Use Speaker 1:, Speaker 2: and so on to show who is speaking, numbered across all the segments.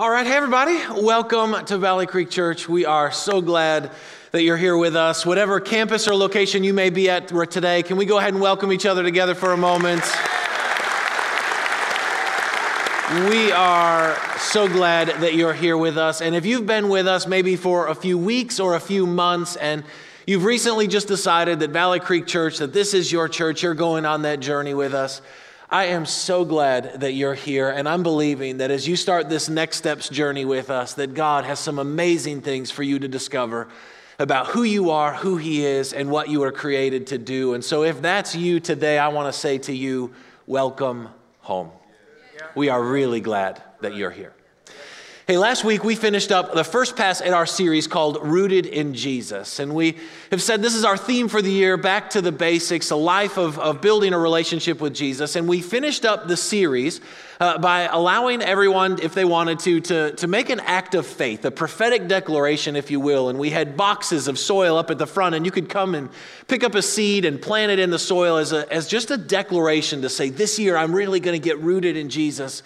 Speaker 1: All right, hey everybody, welcome to Valley Creek Church. We are so glad that you're here with us. Whatever campus or location you may be at today, can we go ahead and welcome each other together for a moment? We are so glad that you're here with us. And if you've been with us maybe for a few weeks or a few months and you've recently just decided that Valley Creek Church, that this is your church, you're going on that journey with us. I am so glad that you're here, and I'm believing that as you start this next steps journey with us, that God has some amazing things for you to discover about who you are, who He is, and what you are created to do. And so, if that's you today, I want to say to you, welcome home. We are really glad that you're here. Hey, last week we finished up the first pass in our series called Rooted in Jesus. And we have said this is our theme for the year back to the basics, a life of, of building a relationship with Jesus. And we finished up the series uh, by allowing everyone, if they wanted to, to, to make an act of faith, a prophetic declaration, if you will. And we had boxes of soil up at the front, and you could come and pick up a seed and plant it in the soil as, a, as just a declaration to say, This year I'm really going to get rooted in Jesus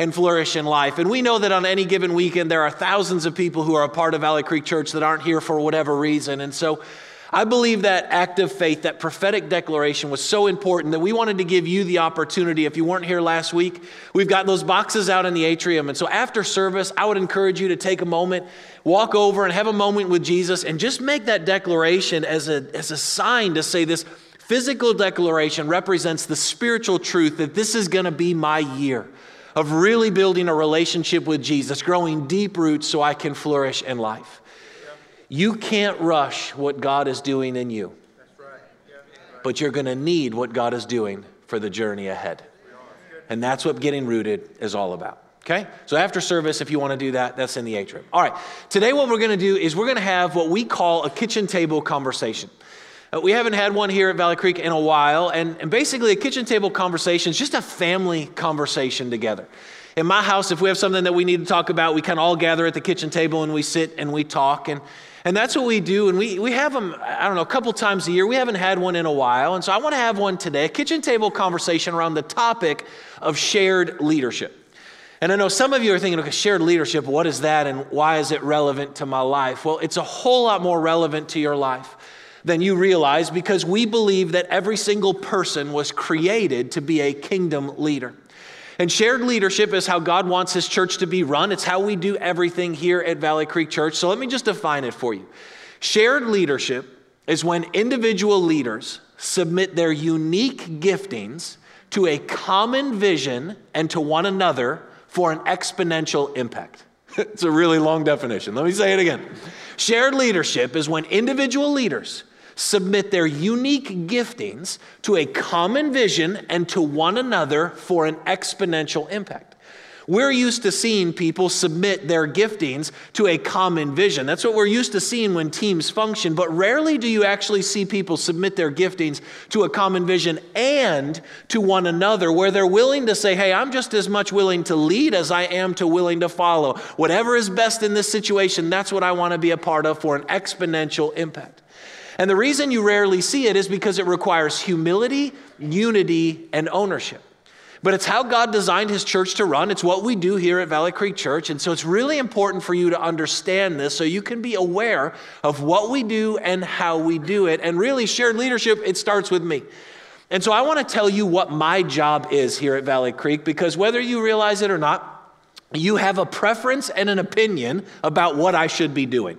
Speaker 1: and flourish in life. And we know that on any given weekend, there are thousands of people who are a part of Valley Creek Church that aren't here for whatever reason. And so I believe that act of faith, that prophetic declaration was so important that we wanted to give you the opportunity. If you weren't here last week, we've got those boxes out in the atrium. And so after service, I would encourage you to take a moment, walk over and have a moment with Jesus and just make that declaration as a, as a sign to say this physical declaration represents the spiritual truth that this is going to be my year of really building a relationship with Jesus, growing deep roots so I can flourish in life. You can't rush what God is doing in you, but you're going to need what God is doing for the journey ahead. And that's what getting rooted is all about. Okay? So after service, if you want to do that, that's in the atrium. All right. Today, what we're going to do is we're going to have what we call a kitchen table conversation. Uh, we haven't had one here at Valley Creek in a while, and, and basically, a kitchen table conversation is just a family conversation together. In my house, if we have something that we need to talk about, we kind of all gather at the kitchen table and we sit and we talk. And, and that's what we do. And we, we have them, I don't know, a couple times a year. We haven't had one in a while. And so I want to have one today a kitchen table conversation around the topic of shared leadership. And I know some of you are thinking, okay, shared leadership, what is that and why is it relevant to my life? Well, it's a whole lot more relevant to your life than you realize because we believe that every single person was created to be a kingdom leader. And shared leadership is how God wants His church to be run. It's how we do everything here at Valley Creek Church. So let me just define it for you. Shared leadership is when individual leaders submit their unique giftings to a common vision and to one another for an exponential impact. it's a really long definition. Let me say it again. Shared leadership is when individual leaders submit their unique giftings to a common vision and to one another for an exponential impact. We're used to seeing people submit their giftings to a common vision. That's what we're used to seeing when teams function, but rarely do you actually see people submit their giftings to a common vision and to one another, where they're willing to say, Hey, I'm just as much willing to lead as I am to willing to follow. Whatever is best in this situation, that's what I want to be a part of for an exponential impact. And the reason you rarely see it is because it requires humility, unity, and ownership. But it's how God designed his church to run. It's what we do here at Valley Creek Church. And so it's really important for you to understand this so you can be aware of what we do and how we do it. And really, shared leadership, it starts with me. And so I want to tell you what my job is here at Valley Creek because whether you realize it or not, you have a preference and an opinion about what I should be doing.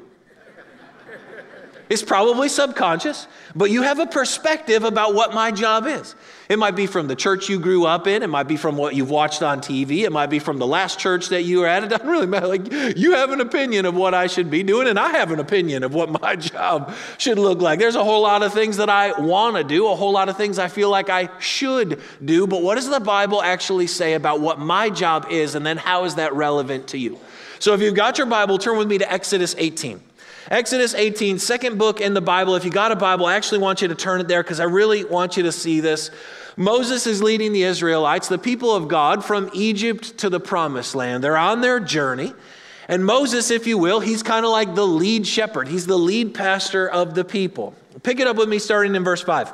Speaker 1: It's probably subconscious, but you have a perspective about what my job is. It might be from the church you grew up in, it might be from what you've watched on TV, it might be from the last church that you were at. It doesn't really matter. Like you have an opinion of what I should be doing, and I have an opinion of what my job should look like. There's a whole lot of things that I want to do, a whole lot of things I feel like I should do, but what does the Bible actually say about what my job is, and then how is that relevant to you? So if you've got your Bible, turn with me to Exodus 18. Exodus 18, second book in the Bible. If you got a Bible, I actually want you to turn it there because I really want you to see this. Moses is leading the Israelites, the people of God, from Egypt to the promised land. They're on their journey. And Moses, if you will, he's kind of like the lead shepherd, he's the lead pastor of the people. Pick it up with me starting in verse 5.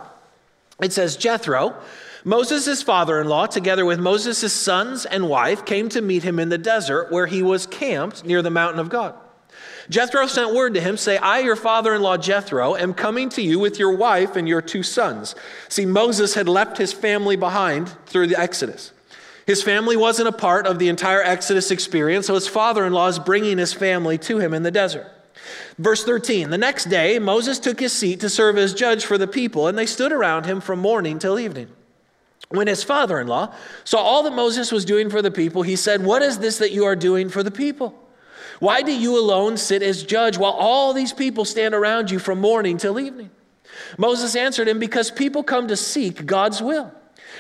Speaker 1: It says, Jethro, Moses' father in law, together with Moses' sons and wife, came to meet him in the desert where he was camped near the mountain of God. Jethro sent word to him, say, I, your father in law Jethro, am coming to you with your wife and your two sons. See, Moses had left his family behind through the Exodus. His family wasn't a part of the entire Exodus experience, so his father in law is bringing his family to him in the desert. Verse 13 The next day, Moses took his seat to serve as judge for the people, and they stood around him from morning till evening. When his father in law saw all that Moses was doing for the people, he said, What is this that you are doing for the people? Why do you alone sit as judge while all these people stand around you from morning till evening? Moses answered him, Because people come to seek God's will.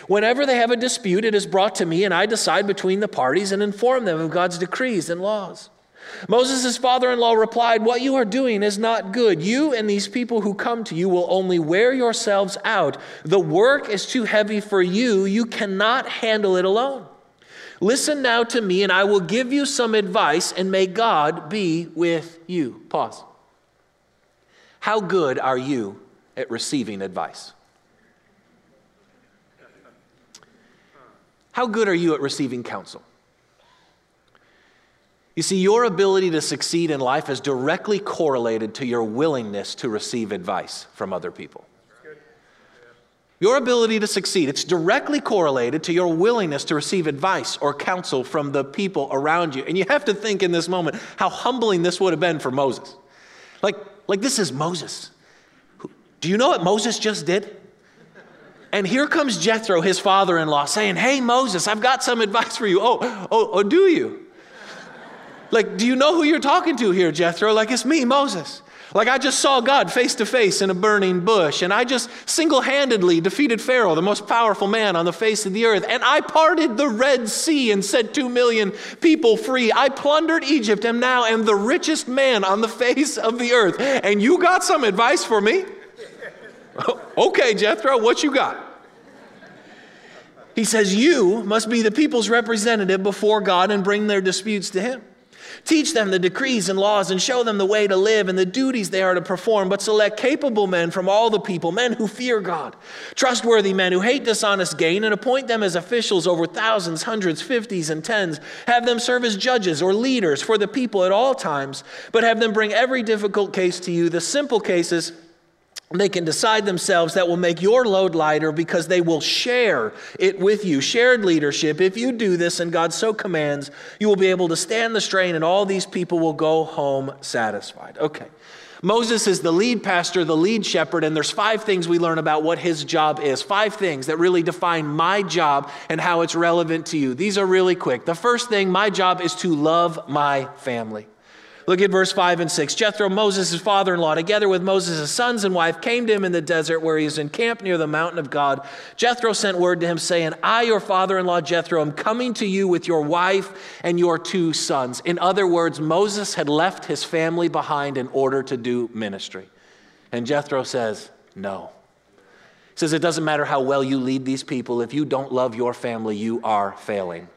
Speaker 1: Whenever they have a dispute, it is brought to me, and I decide between the parties and inform them of God's decrees and laws. Moses' father in law replied, What you are doing is not good. You and these people who come to you will only wear yourselves out. The work is too heavy for you. You cannot handle it alone. Listen now to me, and I will give you some advice, and may God be with you. Pause. How good are you at receiving advice? How good are you at receiving counsel? You see, your ability to succeed in life is directly correlated to your willingness to receive advice from other people. Your ability to succeed, it's directly correlated to your willingness to receive advice or counsel from the people around you. And you have to think in this moment how humbling this would have been for Moses. Like, like this is Moses. Do you know what Moses just did? And here comes Jethro, his father in law, saying, Hey, Moses, I've got some advice for you. Oh, oh, oh, do you? Like, do you know who you're talking to here, Jethro? Like, it's me, Moses. Like, I just saw God face to face in a burning bush, and I just single handedly defeated Pharaoh, the most powerful man on the face of the earth. And I parted the Red Sea and set two million people free. I plundered Egypt and now am the richest man on the face of the earth. And you got some advice for me? okay, Jethro, what you got? He says, You must be the people's representative before God and bring their disputes to Him. Teach them the decrees and laws and show them the way to live and the duties they are to perform, but select capable men from all the people, men who fear God, trustworthy men who hate dishonest gain, and appoint them as officials over thousands, hundreds, fifties, and tens. Have them serve as judges or leaders for the people at all times, but have them bring every difficult case to you. The simple cases, they can decide themselves that will make your load lighter because they will share it with you. Shared leadership. If you do this and God so commands, you will be able to stand the strain and all these people will go home satisfied. Okay. Moses is the lead pastor, the lead shepherd, and there's five things we learn about what his job is. Five things that really define my job and how it's relevant to you. These are really quick. The first thing, my job is to love my family. Look at verse 5 and 6. Jethro, Moses' father in law, together with Moses' sons and wife, came to him in the desert where he was encamped near the mountain of God. Jethro sent word to him, saying, I, your father in law Jethro, am coming to you with your wife and your two sons. In other words, Moses had left his family behind in order to do ministry. And Jethro says, No. He says, It doesn't matter how well you lead these people, if you don't love your family, you are failing.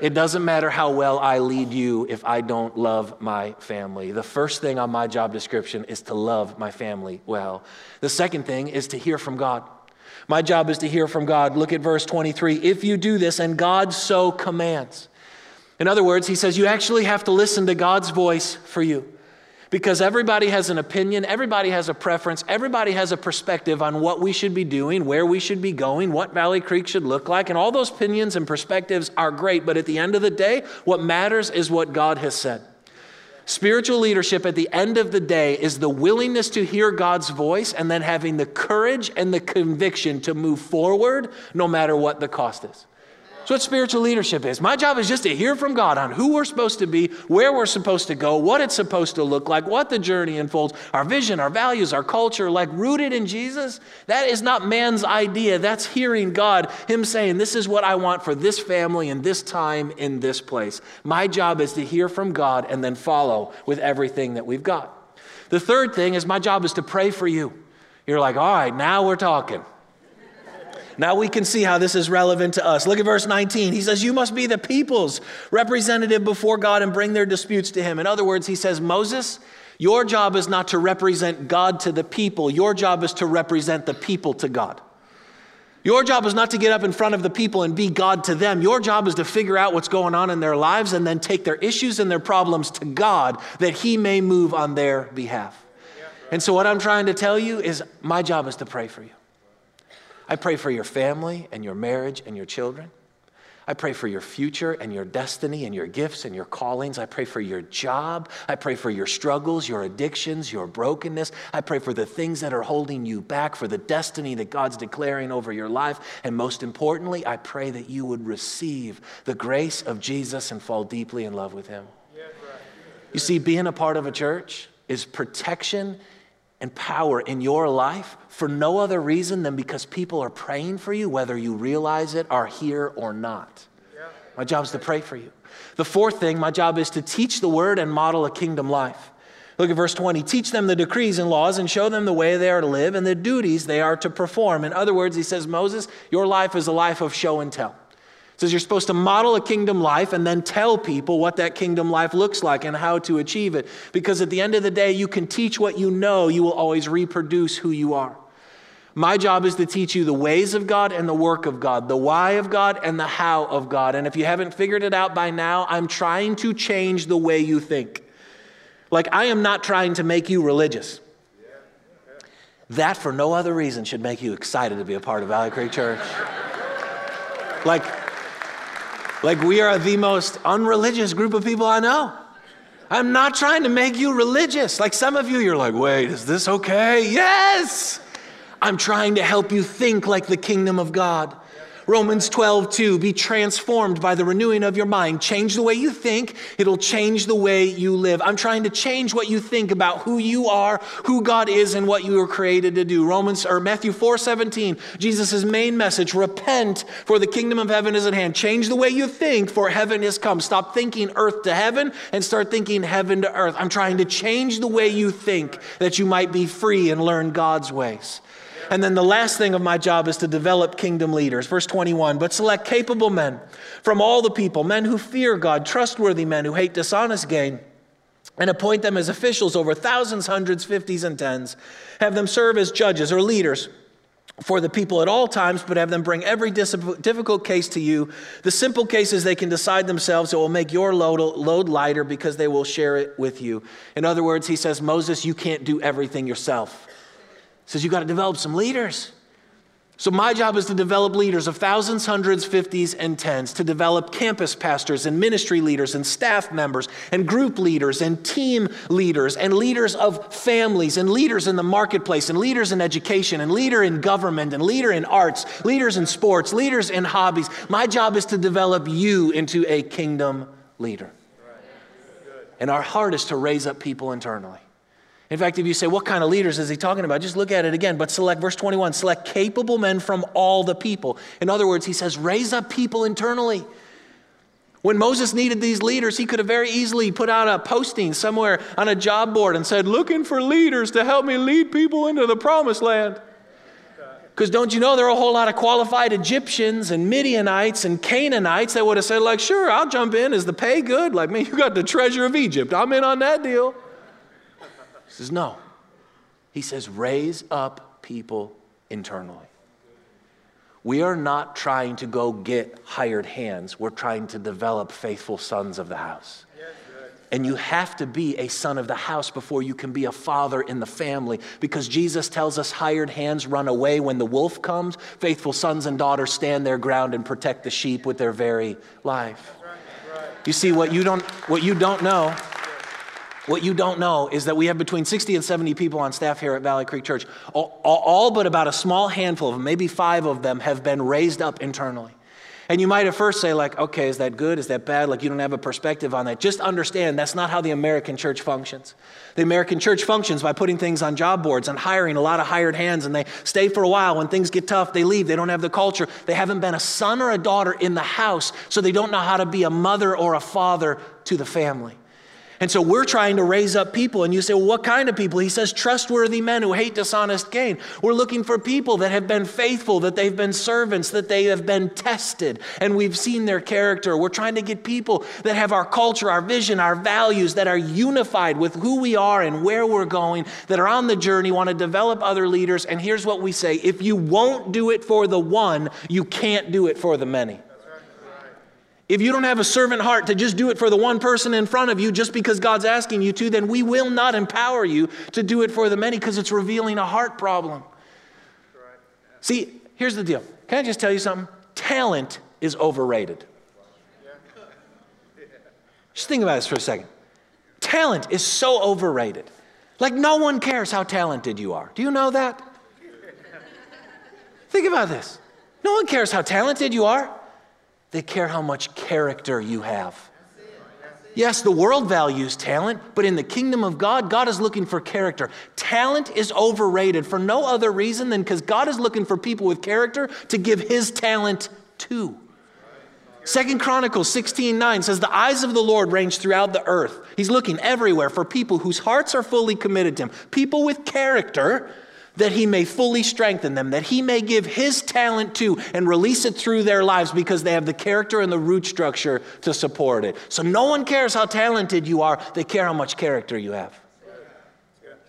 Speaker 1: It doesn't matter how well I lead you if I don't love my family. The first thing on my job description is to love my family well. The second thing is to hear from God. My job is to hear from God. Look at verse 23. If you do this, and God so commands. In other words, he says you actually have to listen to God's voice for you because everybody has an opinion, everybody has a preference, everybody has a perspective on what we should be doing, where we should be going, what Valley Creek should look like. And all those opinions and perspectives are great, but at the end of the day, what matters is what God has said. Spiritual leadership at the end of the day is the willingness to hear God's voice and then having the courage and the conviction to move forward no matter what the cost is. That's what spiritual leadership is. My job is just to hear from God on who we're supposed to be, where we're supposed to go, what it's supposed to look like, what the journey unfolds, our vision, our values, our culture, like rooted in Jesus. That is not man's idea. That's hearing God, Him saying, This is what I want for this family in this time in this place. My job is to hear from God and then follow with everything that we've got. The third thing is my job is to pray for you. You're like, All right, now we're talking. Now we can see how this is relevant to us. Look at verse 19. He says, You must be the people's representative before God and bring their disputes to him. In other words, he says, Moses, your job is not to represent God to the people, your job is to represent the people to God. Your job is not to get up in front of the people and be God to them. Your job is to figure out what's going on in their lives and then take their issues and their problems to God that He may move on their behalf. And so, what I'm trying to tell you is my job is to pray for you. I pray for your family and your marriage and your children. I pray for your future and your destiny and your gifts and your callings. I pray for your job. I pray for your struggles, your addictions, your brokenness. I pray for the things that are holding you back, for the destiny that God's declaring over your life. And most importantly, I pray that you would receive the grace of Jesus and fall deeply in love with Him. You see, being a part of a church is protection and power in your life for no other reason than because people are praying for you, whether you realize it, are here or not. My job is to pray for you. The fourth thing, my job is to teach the word and model a kingdom life. Look at verse 20. Teach them the decrees and laws and show them the way they are to live and the duties they are to perform. In other words, he says, Moses, your life is a life of show and tell says you're supposed to model a kingdom life and then tell people what that kingdom life looks like and how to achieve it. Because at the end of the day, you can teach what you know, you will always reproduce who you are. My job is to teach you the ways of God and the work of God, the why of God and the how of God. And if you haven't figured it out by now, I'm trying to change the way you think. Like, I am not trying to make you religious. That, for no other reason, should make you excited to be a part of Valley Creek Church. Like, like, we are the most unreligious group of people I know. I'm not trying to make you religious. Like some of you, you're like, wait, is this okay? Yes! I'm trying to help you think like the kingdom of God. Romans 12, 2, be transformed by the renewing of your mind. Change the way you think, it'll change the way you live. I'm trying to change what you think about who you are, who God is, and what you were created to do. Romans or Matthew 4, 17, Jesus' main message repent, for the kingdom of heaven is at hand. Change the way you think, for heaven is come. Stop thinking earth to heaven and start thinking heaven to earth. I'm trying to change the way you think that you might be free and learn God's ways. And then the last thing of my job is to develop kingdom leaders. Verse 21 But select capable men from all the people, men who fear God, trustworthy men who hate dishonest gain, and appoint them as officials over thousands, hundreds, fifties, and tens. Have them serve as judges or leaders for the people at all times, but have them bring every difficult case to you. The simple cases they can decide themselves. It will make your load, load lighter because they will share it with you. In other words, he says, Moses, you can't do everything yourself says you got to develop some leaders. So, my job is to develop leaders of thousands, hundreds, fifties, and tens, to develop campus pastors and ministry leaders and staff members and group leaders and team leaders and leaders of families and leaders in the marketplace and leaders in education and leader in government and leader in arts, leaders in sports, leaders in hobbies. My job is to develop you into a kingdom leader. And our heart is to raise up people internally. In fact, if you say, what kind of leaders is he talking about? Just look at it again. But select, verse 21, select capable men from all the people. In other words, he says, raise up people internally. When Moses needed these leaders, he could have very easily put out a posting somewhere on a job board and said, looking for leaders to help me lead people into the promised land. Because don't you know there are a whole lot of qualified Egyptians and Midianites and Canaanites that would have said, like, sure, I'll jump in. Is the pay good? Like, man, you got the treasure of Egypt. I'm in on that deal says, No. He says, raise up people internally. We are not trying to go get hired hands. We're trying to develop faithful sons of the house. And you have to be a son of the house before you can be a father in the family because Jesus tells us hired hands run away when the wolf comes. Faithful sons and daughters stand their ground and protect the sheep with their very life. You see, what you don't, what you don't know what you don't know is that we have between 60 and 70 people on staff here at Valley Creek Church. All, all, but about a small handful of them, maybe five of them, have been raised up internally. And you might at first say, like, okay, is that good? Is that bad? Like, you don't have a perspective on that. Just understand that's not how the American church functions. The American church functions by putting things on job boards and hiring a lot of hired hands, and they stay for a while. When things get tough, they leave. They don't have the culture. They haven't been a son or a daughter in the house, so they don't know how to be a mother or a father to the family. And so we're trying to raise up people. And you say, well, what kind of people? He says, trustworthy men who hate dishonest gain. We're looking for people that have been faithful, that they've been servants, that they have been tested, and we've seen their character. We're trying to get people that have our culture, our vision, our values, that are unified with who we are and where we're going, that are on the journey, want to develop other leaders. And here's what we say if you won't do it for the one, you can't do it for the many. If you don't have a servant heart to just do it for the one person in front of you just because God's asking you to, then we will not empower you to do it for the many because it's revealing a heart problem. See, here's the deal. Can I just tell you something? Talent is overrated. Just think about this for a second. Talent is so overrated. Like, no one cares how talented you are. Do you know that? Think about this. No one cares how talented you are. They care how much character you have. Yes, the world values talent, but in the kingdom of God, God is looking for character. Talent is overrated for no other reason than because God is looking for people with character to give his talent to. Second Chronicles 16 9 says, The eyes of the Lord range throughout the earth. He's looking everywhere for people whose hearts are fully committed to him, people with character that he may fully strengthen them, that he may give his talent to and release it through their lives because they have the character and the root structure to support it. So no one cares how talented you are, they care how much character you have.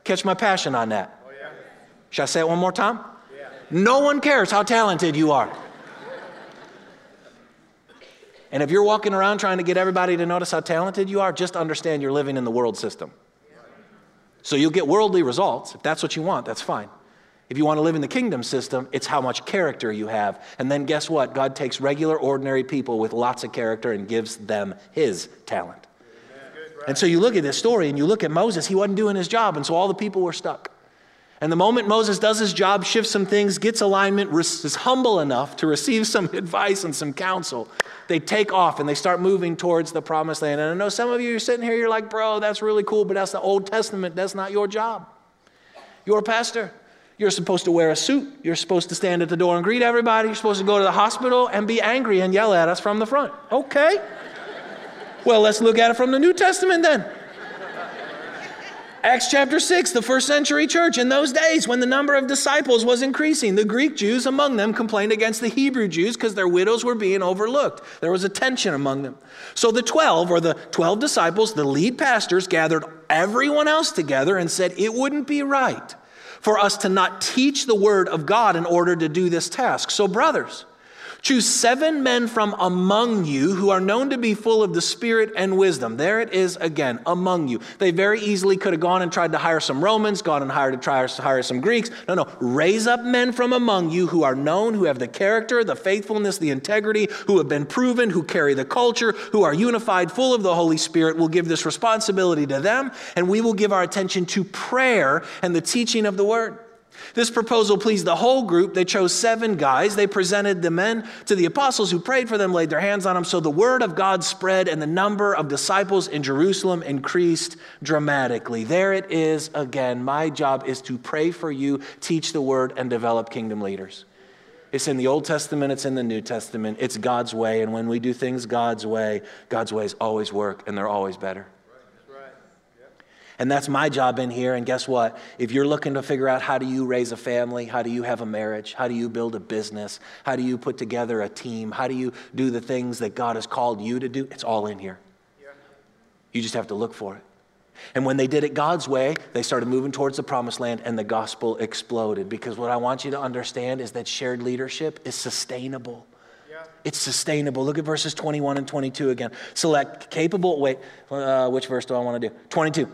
Speaker 1: Catch my passion on that. Should I say it one more time? No one cares how talented you are. And if you're walking around trying to get everybody to notice how talented you are, just understand you're living in the world system. So you'll get worldly results. If that's what you want, that's fine. If you want to live in the kingdom system, it's how much character you have. And then guess what? God takes regular, ordinary people with lots of character and gives them his talent. And so you look at this story and you look at Moses, he wasn't doing his job, and so all the people were stuck. And the moment Moses does his job, shifts some things, gets alignment, is humble enough to receive some advice and some counsel, they take off and they start moving towards the promised land. And I know some of you are sitting here, you're like, bro, that's really cool, but that's the Old Testament. That's not your job. You're a pastor. You're supposed to wear a suit. You're supposed to stand at the door and greet everybody. You're supposed to go to the hospital and be angry and yell at us from the front. Okay. Well, let's look at it from the New Testament then. Acts chapter 6, the first century church. In those days, when the number of disciples was increasing, the Greek Jews among them complained against the Hebrew Jews because their widows were being overlooked. There was a tension among them. So the 12, or the 12 disciples, the lead pastors, gathered everyone else together and said, It wouldn't be right for us to not teach the word of God in order to do this task. So, brothers, Choose seven men from among you who are known to be full of the Spirit and wisdom. There it is again, among you. They very easily could have gone and tried to hire some Romans, gone and hired to try to hire some Greeks. No, no. Raise up men from among you who are known, who have the character, the faithfulness, the integrity, who have been proven, who carry the culture, who are unified, full of the Holy Spirit. We'll give this responsibility to them, and we will give our attention to prayer and the teaching of the word. This proposal pleased the whole group. They chose seven guys. They presented the men to the apostles who prayed for them, laid their hands on them. So the word of God spread, and the number of disciples in Jerusalem increased dramatically. There it is again. My job is to pray for you, teach the word, and develop kingdom leaders. It's in the Old Testament, it's in the New Testament. It's God's way. And when we do things God's way, God's ways always work, and they're always better. And that's my job in here. And guess what? If you're looking to figure out how do you raise a family, how do you have a marriage, how do you build a business, how do you put together a team, how do you do the things that God has called you to do, it's all in here. You just have to look for it. And when they did it God's way, they started moving towards the promised land and the gospel exploded. Because what I want you to understand is that shared leadership is sustainable. It's sustainable. Look at verses 21 and 22 again. Select capable, wait, uh, which verse do I want to do? 22.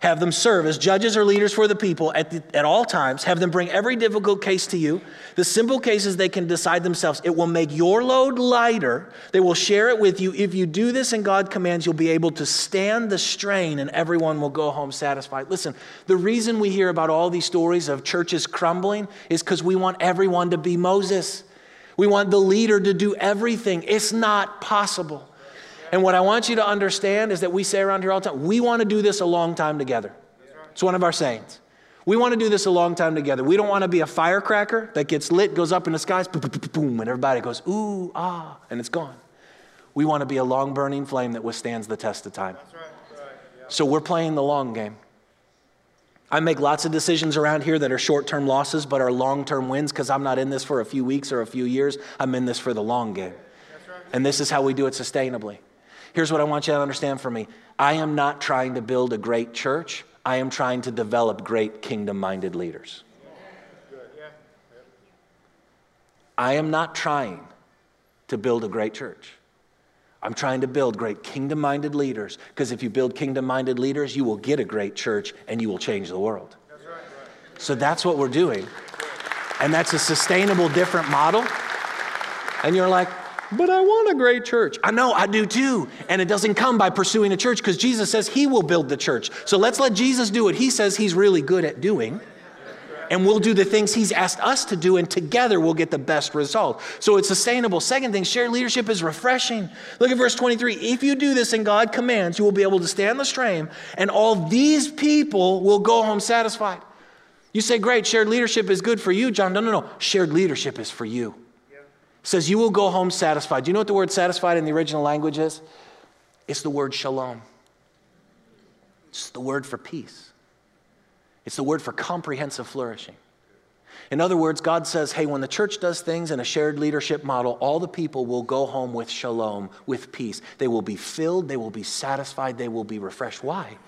Speaker 1: Have them serve as judges or leaders for the people at, the, at all times. Have them bring every difficult case to you. The simple cases they can decide themselves. It will make your load lighter. They will share it with you. If you do this and God commands, you'll be able to stand the strain and everyone will go home satisfied. Listen, the reason we hear about all these stories of churches crumbling is because we want everyone to be Moses. We want the leader to do everything. It's not possible. And what I want you to understand is that we say around here all the time, we want to do this a long time together. It's one of our sayings. We want to do this a long time together. We don't want to be a firecracker that gets lit, goes up in the skies, boom, boom, boom, and everybody goes, ooh, ah, and it's gone. We want to be a long burning flame that withstands the test of time. So we're playing the long game. I make lots of decisions around here that are short term losses but are long term wins because I'm not in this for a few weeks or a few years. I'm in this for the long game. And this is how we do it sustainably. Here's what I want you to understand from me I am not trying to build a great church, I am trying to develop great kingdom minded leaders. I am not trying to build a great church. I'm trying to build great kingdom minded leaders because if you build kingdom minded leaders, you will get a great church and you will change the world. So that's what we're doing. And that's a sustainable, different model. And you're like, but I want a great church. I know, I do too. And it doesn't come by pursuing a church because Jesus says he will build the church. So let's let Jesus do what he says he's really good at doing and we'll do the things He's asked us to do, and together we'll get the best result. So it's sustainable. Second thing, shared leadership is refreshing. Look at verse 23. If you do this and God commands, you will be able to stand the strain, and all these people will go home satisfied. You say, Great, shared leadership is good for you, John. No, no, no. Shared leadership is for you. Says, You will go home satisfied. Do you know what the word satisfied in the original language is? It's the word shalom, it's the word for peace. It's the word for comprehensive flourishing. In other words, God says, hey, when the church does things in a shared leadership model, all the people will go home with shalom, with peace. They will be filled, they will be satisfied, they will be refreshed. Why?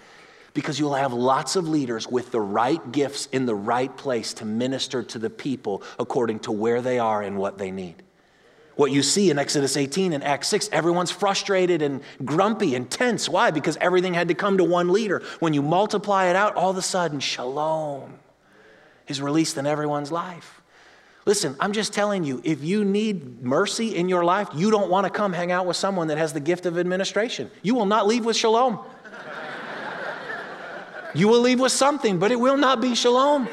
Speaker 1: Because you'll have lots of leaders with the right gifts in the right place to minister to the people according to where they are and what they need. What you see in Exodus 18 and Acts 6, everyone's frustrated and grumpy and tense. Why? Because everything had to come to one leader. When you multiply it out, all of a sudden, shalom is released in everyone's life. Listen, I'm just telling you, if you need mercy in your life, you don't want to come hang out with someone that has the gift of administration. You will not leave with shalom. you will leave with something, but it will not be shalom.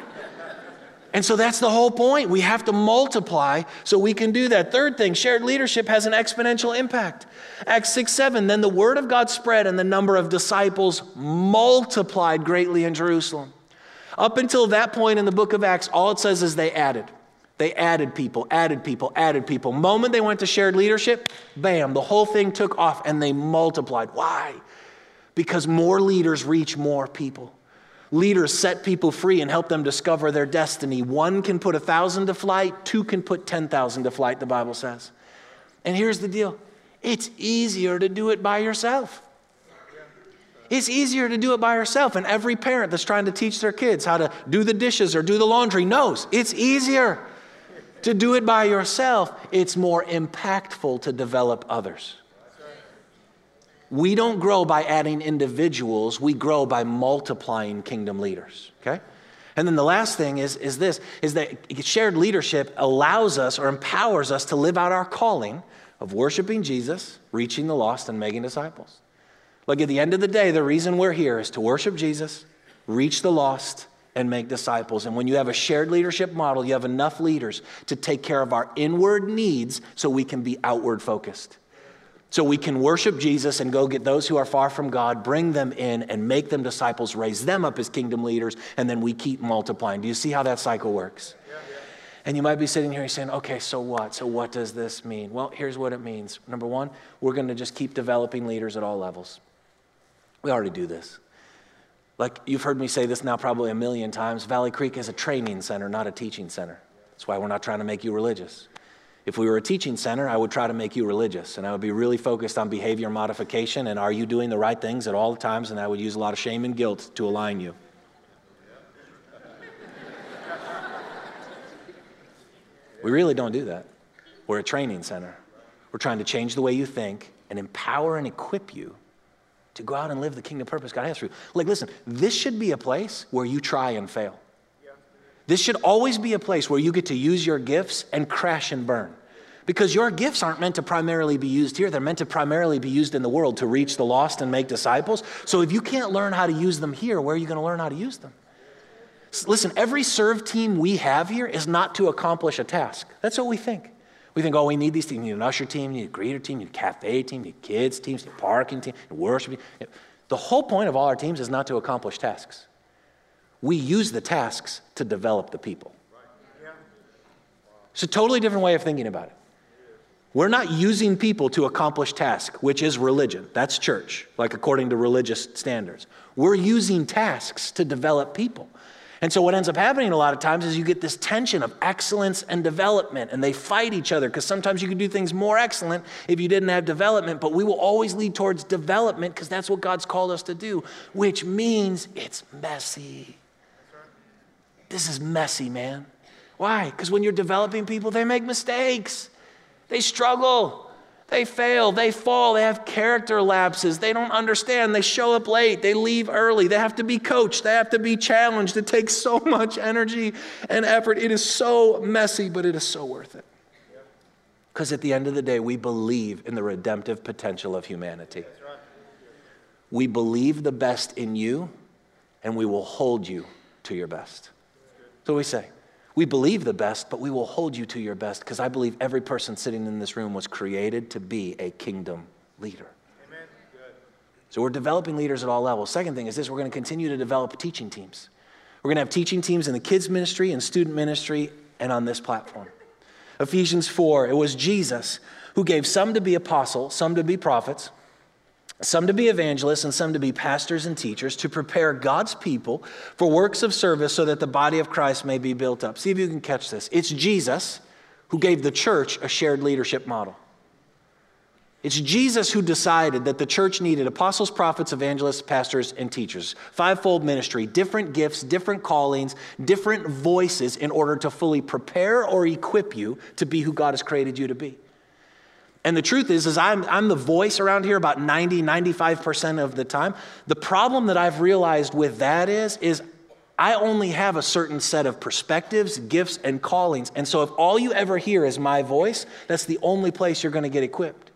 Speaker 1: And so that's the whole point. We have to multiply so we can do that. Third thing, shared leadership has an exponential impact. Acts 6 7, then the word of God spread and the number of disciples multiplied greatly in Jerusalem. Up until that point in the book of Acts, all it says is they added. They added people, added people, added people. Moment they went to shared leadership, bam, the whole thing took off and they multiplied. Why? Because more leaders reach more people. Leaders set people free and help them discover their destiny. One can put a thousand to flight, two can put 10,000 to flight, the Bible says. And here's the deal it's easier to do it by yourself. It's easier to do it by yourself. And every parent that's trying to teach their kids how to do the dishes or do the laundry knows it's easier to do it by yourself. It's more impactful to develop others. We don't grow by adding individuals, we grow by multiplying kingdom leaders, okay? And then the last thing is, is this is that shared leadership allows us or empowers us to live out our calling of worshiping Jesus, reaching the lost, and making disciples. Look, at the end of the day, the reason we're here is to worship Jesus, reach the lost, and make disciples. And when you have a shared leadership model, you have enough leaders to take care of our inward needs so we can be outward focused. So we can worship Jesus and go get those who are far from God, bring them in, and make them disciples, raise them up as kingdom leaders, and then we keep multiplying. Do you see how that cycle works? Yeah, yeah. And you might be sitting here saying, okay, so what? So what does this mean? Well, here's what it means. Number one, we're going to just keep developing leaders at all levels. We already do this. Like you've heard me say this now probably a million times Valley Creek is a training center, not a teaching center. That's why we're not trying to make you religious. If we were a teaching center, I would try to make you religious, and I would be really focused on behavior modification and are you doing the right things at all times, and I would use a lot of shame and guilt to align you. we really don't do that. We're a training center. We're trying to change the way you think and empower and equip you to go out and live the kingdom purpose God has for you. Like, listen, this should be a place where you try and fail. This should always be a place where you get to use your gifts and crash and burn. Because your gifts aren't meant to primarily be used here, they're meant to primarily be used in the world to reach the lost and make disciples. So if you can't learn how to use them here, where are you going to learn how to use them? Listen, every serve team we have here is not to accomplish a task. That's what we think. We think, oh, we need these teams. We need an usher team, we need a greeter team, we need a cafe team, we need kids teams, we need a parking team, a worship team. The whole point of all our teams is not to accomplish tasks. We use the tasks to develop the people. It's a totally different way of thinking about it. We're not using people to accomplish tasks, which is religion. That's church, like according to religious standards. We're using tasks to develop people. And so, what ends up happening a lot of times is you get this tension of excellence and development, and they fight each other because sometimes you can do things more excellent if you didn't have development, but we will always lead towards development because that's what God's called us to do, which means it's messy. This is messy, man. Why? Because when you're developing people, they make mistakes. They struggle. They fail, they fall, they have character lapses, they don't understand, they show up late, they leave early, they have to be coached, they have to be challenged. It takes so much energy and effort. It is so messy, but it is so worth it. Because at the end of the day, we believe in the redemptive potential of humanity. We believe the best in you, and we will hold you to your best. So we say. We believe the best, but we will hold you to your best because I believe every person sitting in this room was created to be a kingdom leader. Amen. Good. So we're developing leaders at all levels. Second thing is this we're going to continue to develop teaching teams. We're going to have teaching teams in the kids' ministry and student ministry and on this platform. Ephesians 4, it was Jesus who gave some to be apostles, some to be prophets, some to be evangelists and some to be pastors and teachers to prepare God's people for works of service so that the body of Christ may be built up. See if you can catch this. It's Jesus who gave the church a shared leadership model. It's Jesus who decided that the church needed apostles, prophets, evangelists, pastors, and teachers. Fivefold ministry, different gifts, different callings, different voices in order to fully prepare or equip you to be who God has created you to be. And the truth is, is I'm, I'm the voice around here about 90, 95% of the time. The problem that I've realized with that is, is I only have a certain set of perspectives, gifts, and callings. And so if all you ever hear is my voice, that's the only place you're going to get equipped.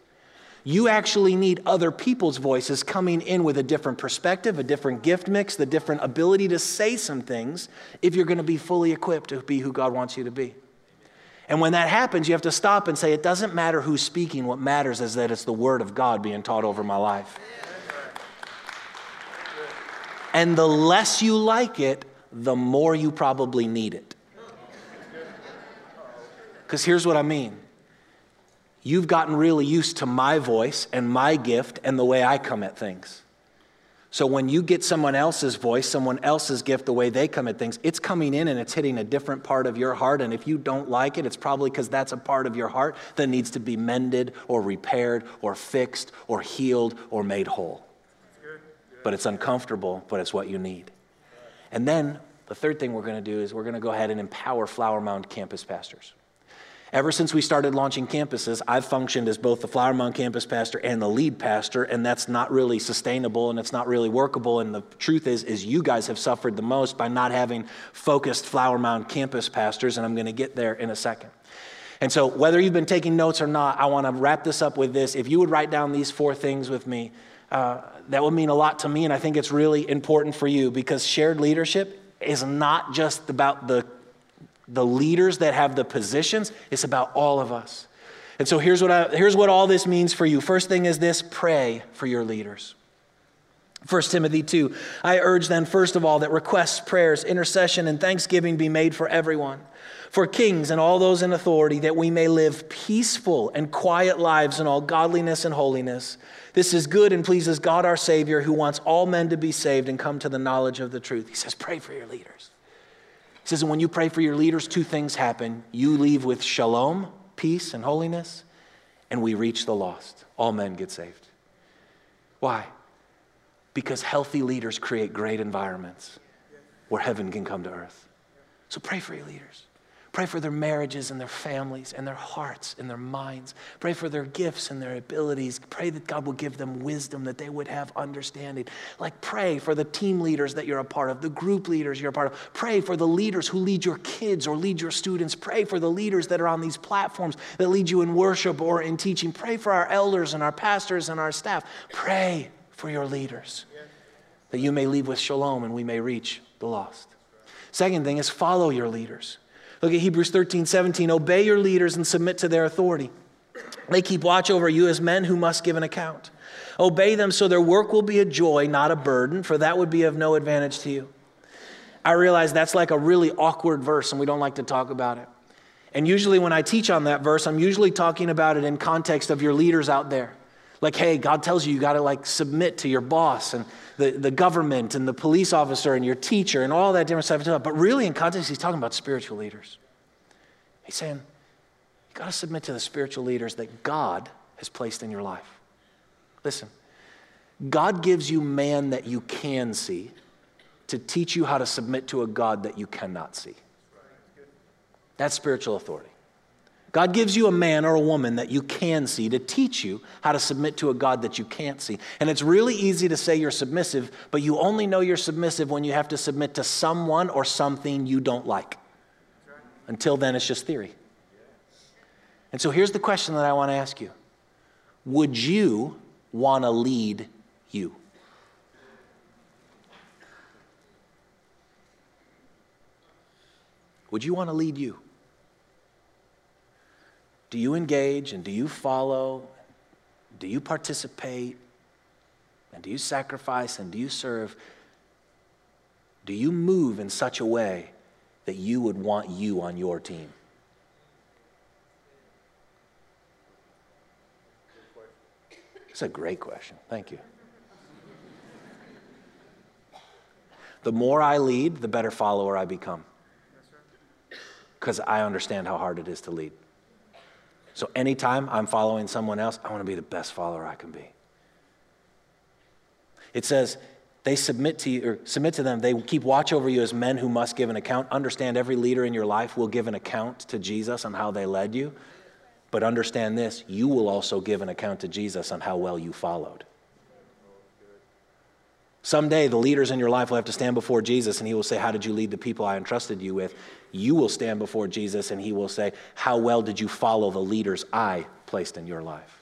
Speaker 1: You actually need other people's voices coming in with a different perspective, a different gift mix, the different ability to say some things if you're going to be fully equipped to be who God wants you to be. And when that happens, you have to stop and say, it doesn't matter who's speaking. What matters is that it's the Word of God being taught over my life. And the less you like it, the more you probably need it. Because here's what I mean you've gotten really used to my voice and my gift and the way I come at things. So when you get someone else's voice, someone else's gift, the way they come at things, it's coming in and it's hitting a different part of your heart. And if you don't like it, it's probably because that's a part of your heart that needs to be mended or repaired or fixed or healed or made whole. But it's uncomfortable, but it's what you need. And then the third thing we're going to do is we're going to go ahead and empower Flower Mound campus pastors. Ever since we started launching campuses, I've functioned as both the Flower Mound campus pastor and the lead pastor, and that's not really sustainable and it's not really workable. And the truth is, is you guys have suffered the most by not having focused Flower Mound campus pastors, and I'm going to get there in a second. And so, whether you've been taking notes or not, I want to wrap this up with this. If you would write down these four things with me, uh, that would mean a lot to me, and I think it's really important for you because shared leadership is not just about the the leaders that have the positions, it's about all of us. And so here's what, I, here's what all this means for you. First thing is this pray for your leaders. 1 Timothy 2 I urge then, first of all, that requests, prayers, intercession, and thanksgiving be made for everyone, for kings and all those in authority, that we may live peaceful and quiet lives in all godliness and holiness. This is good and pleases God our Savior, who wants all men to be saved and come to the knowledge of the truth. He says, Pray for your leaders. He says, and when you pray for your leaders, two things happen. You leave with shalom, peace, and holiness, and we reach the lost. All men get saved. Why? Because healthy leaders create great environments where heaven can come to earth. So pray for your leaders. Pray for their marriages and their families and their hearts and their minds. Pray for their gifts and their abilities. Pray that God will give them wisdom, that they would have understanding. Like, pray for the team leaders that you're a part of, the group leaders you're a part of. Pray for the leaders who lead your kids or lead your students. Pray for the leaders that are on these platforms that lead you in worship or in teaching. Pray for our elders and our pastors and our staff. Pray for your leaders that you may leave with shalom and we may reach the lost. Second thing is follow your leaders. Look at Hebrews 13, 17. Obey your leaders and submit to their authority. They keep watch over you as men who must give an account. Obey them so their work will be a joy, not a burden, for that would be of no advantage to you. I realize that's like a really awkward verse and we don't like to talk about it. And usually, when I teach on that verse, I'm usually talking about it in context of your leaders out there. Like, hey, God tells you you got to like submit to your boss and the, the government and the police officer and your teacher and all that different stuff. But really, in context, he's talking about spiritual leaders. He's saying, you got to submit to the spiritual leaders that God has placed in your life. Listen, God gives you man that you can see to teach you how to submit to a God that you cannot see. That's spiritual authority. God gives you a man or a woman that you can see to teach you how to submit to a God that you can't see. And it's really easy to say you're submissive, but you only know you're submissive when you have to submit to someone or something you don't like. Until then, it's just theory. And so here's the question that I want to ask you Would you want to lead you? Would you want to lead you? Do you engage and do you follow? Do you participate? And do you sacrifice and do you serve? Do you move in such a way that you would want you on your team? It's a great question. Thank you. The more I lead, the better follower I become. Because I understand how hard it is to lead. So anytime I'm following someone else, I want to be the best follower I can be. It says, they submit to you or submit to them they keep watch over you as men who must give an account. Understand every leader in your life will give an account to jesus on how they led you. But understand this you will also give an account to jesus on how well you followed someday the leaders in your life will have to stand before jesus and he will say how did you lead the people i entrusted you with you will stand before jesus and he will say how well did you follow the leaders i placed in your life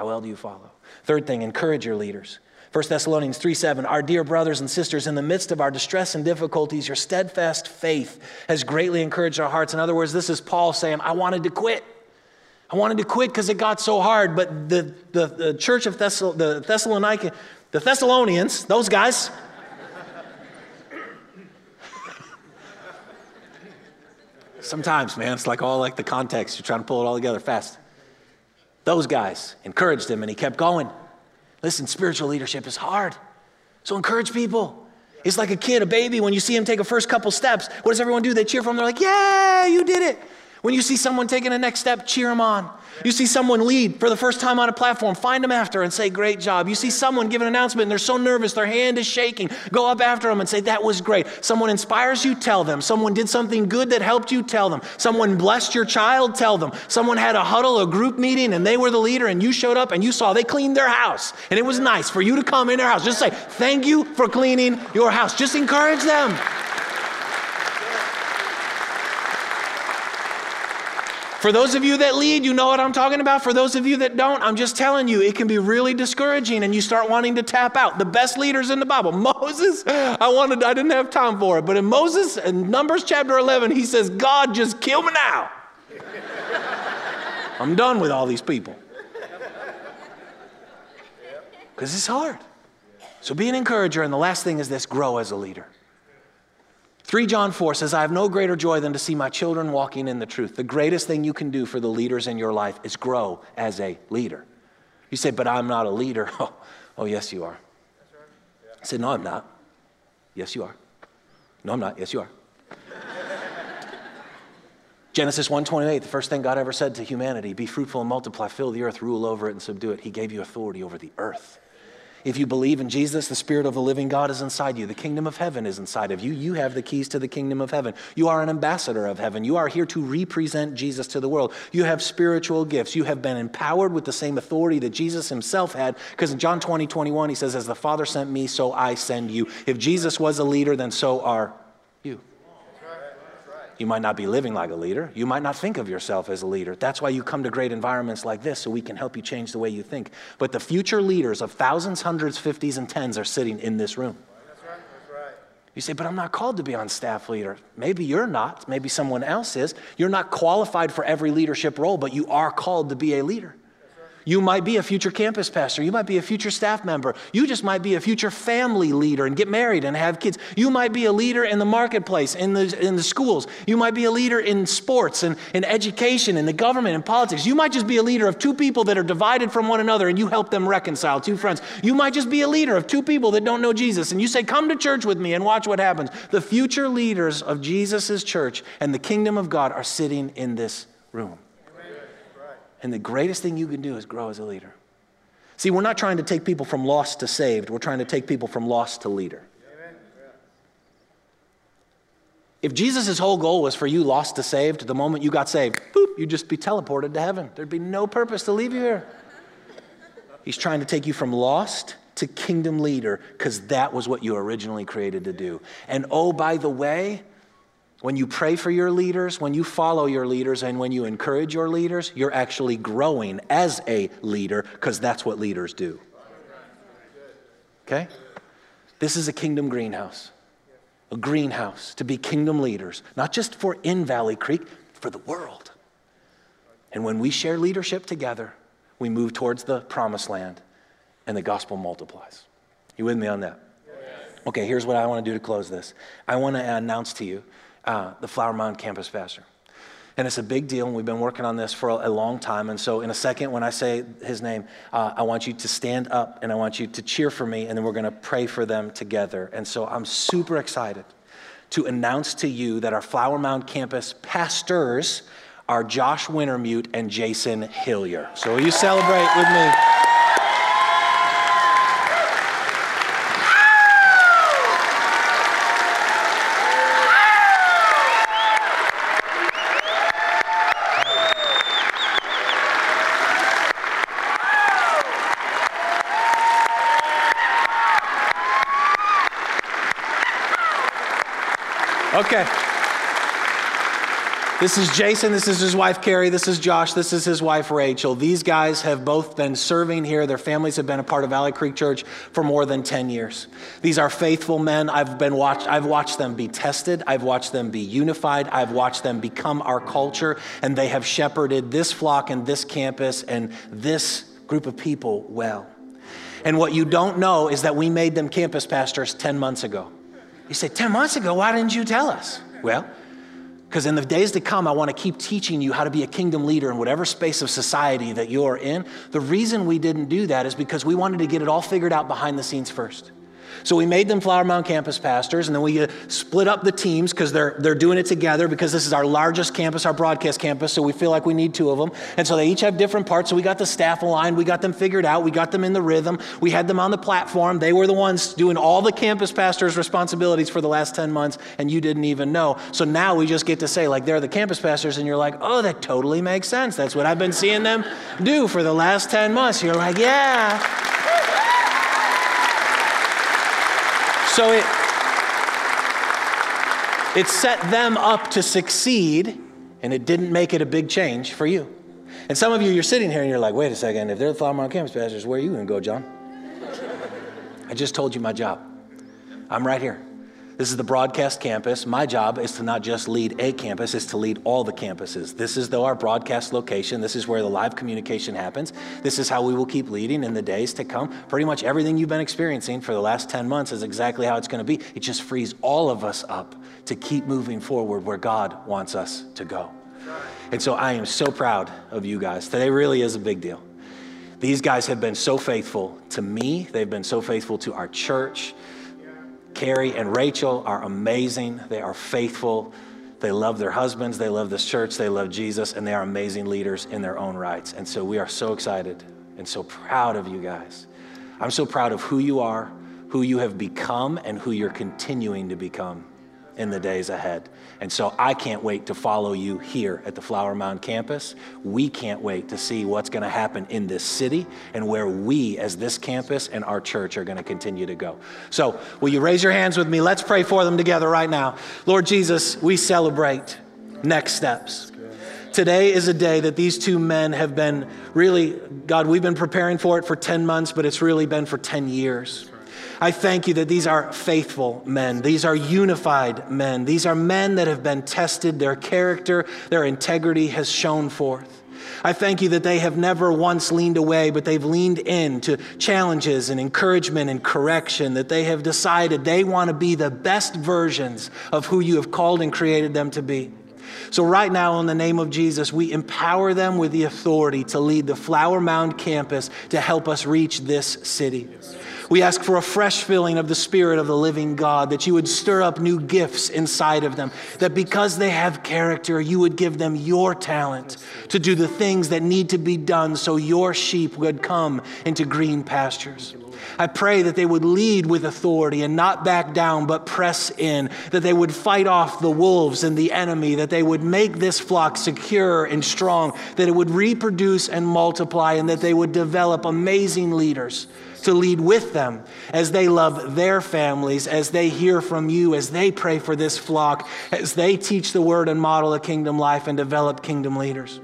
Speaker 1: how well do you follow? Third thing, encourage your leaders. 1 Thessalonians 3 7, our dear brothers and sisters, in the midst of our distress and difficulties, your steadfast faith has greatly encouraged our hearts. In other words, this is Paul saying, I wanted to quit. I wanted to quit because it got so hard. But the, the, the church of Thessal- the Thessalonica, the Thessalonians, those guys, sometimes, man, it's like all like the context. You're trying to pull it all together fast. Those guys encouraged him and he kept going. Listen, spiritual leadership is hard. So encourage people. It's like a kid, a baby, when you see him take a first couple steps, what does everyone do? They cheer for him. They're like, Yeah, you did it. When you see someone taking a next step, cheer them on. You see someone lead for the first time on a platform, find them after and say, Great job. You see someone give an announcement and they're so nervous, their hand is shaking. Go up after them and say, That was great. Someone inspires you, tell them. Someone did something good that helped you, tell them. Someone blessed your child, tell them. Someone had a huddle, a group meeting, and they were the leader, and you showed up and you saw they cleaned their house. And it was nice for you to come in their house. Just say, Thank you for cleaning your house. Just encourage them. For those of you that lead, you know what I'm talking about. For those of you that don't, I'm just telling you, it can be really discouraging and you start wanting to tap out. The best leaders in the Bible, Moses, I wanted, I didn't have time for it, but in Moses, in Numbers chapter 11, he says, God, just kill me now. I'm done with all these people. Because it's hard. So be an encourager. And the last thing is this grow as a leader. 3 John 4 says, I have no greater joy than to see my children walking in the truth. The greatest thing you can do for the leaders in your life is grow as a leader. You say, but I'm not a leader. Oh, oh yes, you are. I said, no, I'm not. Yes, you are. No, I'm not. Yes, you are. Genesis 1:28, the first thing God ever said to humanity, be fruitful and multiply, fill the earth, rule over it and subdue it. He gave you authority over the earth. If you believe in Jesus, the Spirit of the living God is inside you. The kingdom of heaven is inside of you. You have the keys to the kingdom of heaven. You are an ambassador of heaven. You are here to represent Jesus to the world. You have spiritual gifts. You have been empowered with the same authority that Jesus himself had. Because in John 20, 21, he says, As the Father sent me, so I send you. If Jesus was a leader, then so are. You might not be living like a leader. You might not think of yourself as a leader. That's why you come to great environments like this so we can help you change the way you think. But the future leaders of thousands, hundreds, fifties, and tens are sitting in this room. That's right. That's right. You say, but I'm not called to be on staff leader. Maybe you're not. Maybe someone else is. You're not qualified for every leadership role, but you are called to be a leader. You might be a future campus pastor. You might be a future staff member. You just might be a future family leader and get married and have kids. You might be a leader in the marketplace, in the, in the schools. You might be a leader in sports and in education, in the government, in politics. You might just be a leader of two people that are divided from one another and you help them reconcile, two friends. You might just be a leader of two people that don't know Jesus and you say, Come to church with me and watch what happens. The future leaders of Jesus' church and the kingdom of God are sitting in this room. And the greatest thing you can do is grow as a leader. See, we're not trying to take people from lost to saved, we're trying to take people from lost to leader. If Jesus' whole goal was for you lost to saved, the moment you got saved, boop, you'd just be teleported to heaven. There'd be no purpose to leave you here. He's trying to take you from lost to kingdom leader because that was what you originally created to do. And oh, by the way, when you pray for your leaders, when you follow your leaders, and when you encourage your leaders, you're actually growing as a leader because that's what leaders do. Okay? This is a kingdom greenhouse, a greenhouse to be kingdom leaders, not just for in Valley Creek, for the world. And when we share leadership together, we move towards the promised land and the gospel multiplies. You with me on that? Okay, here's what I want to do to close this. I want to announce to you uh, the Flower Mound campus pastor. And it's a big deal, and we've been working on this for a, long time. And so, in a second, when I say his name, uh, I want you to stand up and I want you to cheer for me, and then we're going to pray for them together. And so, I'm super excited to announce to you that our Flower Mound campus pastors are Josh Wintermute and Jason Hillier. So, will you celebrate with me? Okay. This is Jason. This is his wife, Carrie. This is Josh. This is his wife, Rachel. These guys have both been serving here. Their families have been a part of Valley Creek Church for more than 10 years. These are faithful men. I've, been watched, I've watched them be tested. I've watched them be unified. I've watched them become our culture. And they have shepherded this flock and this campus and this group of people well. And what you don't know is that we made them campus pastors 10 months ago. You say, 10 months ago, why didn't you tell us? Well, because in the days to come, I want to keep teaching you how to be a kingdom leader in whatever space of society that you're in. The reason we didn't do that is because we wanted to get it all figured out behind the scenes first. So we made them Flower Mound campus pastors, and then we uh, split up the teams because they're, they're doing it together because this is our largest campus, our broadcast campus, so we feel like we need two of them. And so they each have different parts. So we got the staff aligned, we got them figured out, we got them in the rhythm, we had them on the platform. They were the ones doing all the campus pastors' responsibilities for the last 10 months, and you didn't even know. So now we just get to say, like, they're the campus pastors, and you're like, oh, that totally makes sense. That's what I've been seeing them do for the last 10 months. You're like, yeah. So it, it set them up to succeed, and it didn't make it a big change for you. And some of you, you're sitting here and you're like, wait a second, if they're the Flower campus pastors, where are you going to go, John? I just told you my job. I'm right here. This is the broadcast campus. My job is to not just lead a campus, is to lead all the campuses. This is though our broadcast location. This is where the live communication happens. This is how we will keep leading in the days to come. Pretty much everything you've been experiencing for the last 10 months is exactly how it's going to be. It just frees all of us up to keep moving forward where God wants us to go. And so I am so proud of you guys. Today really is a big deal. These guys have been so faithful to me. They've been so faithful to our church. Carrie and Rachel are amazing. They are faithful. They love their husbands. They love this church. They love Jesus. And they are amazing leaders in their own rights. And so we are so excited and so proud of you guys. I'm so proud of who you are, who you have become, and who you're continuing to become in the days ahead. And so I can't wait to follow you here at the Flower Mound campus. We can't wait to see what's going to happen in this city and where we, as this campus and our church, are going to continue to go. So, will you raise your hands with me? Let's pray for them together right now. Lord Jesus, we celebrate next steps. Today is a day that these two men have been really, God, we've been preparing for it for 10 months, but it's really been for 10 years. I thank you that these are faithful men. These are unified men. These are men that have been tested. Their character, their integrity has shown forth. I thank you that they have never once leaned away, but they've leaned in to challenges and encouragement and correction, that they have decided they want to be the best versions of who you have called and created them to be. So, right now, in the name of Jesus, we empower them with the authority to lead the Flower Mound campus to help us reach this city. We ask for a fresh filling of the Spirit of the living God, that you would stir up new gifts inside of them, that because they have character, you would give them your talent to do the things that need to be done so your sheep would come into green pastures. I pray that they would lead with authority and not back down, but press in, that they would fight off the wolves and the enemy, that they would make this flock secure and strong, that it would reproduce and multiply, and that they would develop amazing leaders to lead with them as they love their families, as they hear from you, as they pray for this flock, as they teach the word and model a kingdom life and develop kingdom leaders.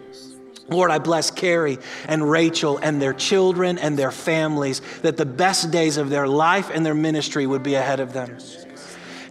Speaker 1: Lord, I bless Carrie and Rachel and their children and their families, that the best days of their life and their ministry would be ahead of them.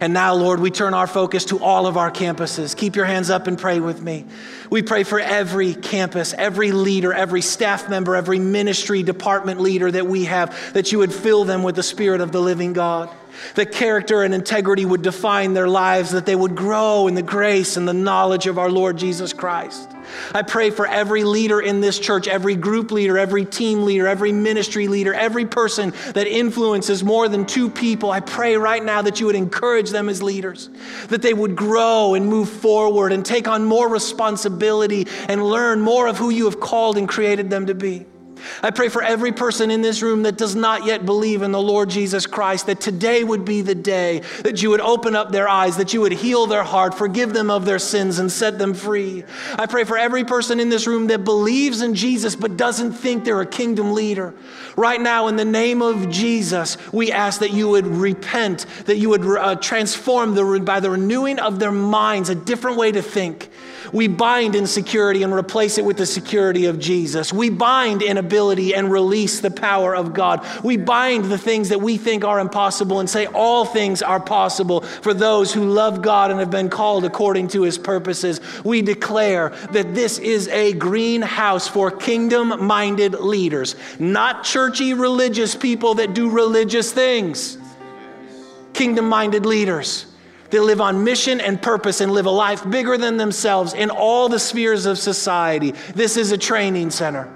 Speaker 1: And now, Lord, we turn our focus to all of our campuses. Keep your hands up and pray with me. We pray for every campus, every leader, every staff member, every ministry department leader that we have, that you would fill them with the Spirit of the living God. That character and integrity would define their lives, that they would grow in the grace and the knowledge of our Lord Jesus Christ. I pray for every leader in this church, every group leader, every team leader, every ministry leader, every person that influences more than two people. I pray right now that you would encourage them as leaders, that they would grow and move forward and take on more responsibility and learn more of who you have called and created them to be. I pray for every person in this room that does not yet believe in the Lord Jesus Christ, that today would be the day that you would open up their eyes, that you would heal their heart, forgive them of their sins, and set them free. I pray for every person in this room that believes in Jesus but doesn't think they're a kingdom leader. Right now, in the name of Jesus, we ask that you would repent, that you would uh, transform the, by the renewing of their minds a different way to think we bind insecurity and replace it with the security of Jesus. We bind inability and release the power of God. We bind the things that we think are impossible and say all things are possible for those who love God and have been called according to his purposes. We declare that this is a greenhouse for kingdom minded leaders, not churchy religious people that do religious things. Kingdom minded leaders they live on mission and purpose and live a life bigger than themselves in all the spheres of society. This is a training center,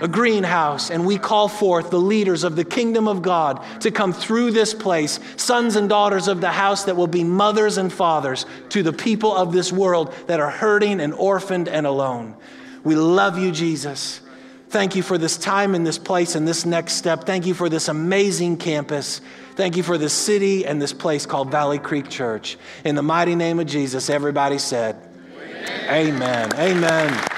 Speaker 1: a greenhouse, and we call forth the leaders of the kingdom of God to come through this place, sons and daughters of the house that will be mothers and fathers to the people of this world that are hurting and orphaned and alone. We love you, Jesus. Thank you for this time in this place and this next step. Thank you for this amazing campus. Thank you for this city and this place called Valley Creek Church. In the mighty name of Jesus, everybody said, Amen. Amen. Amen.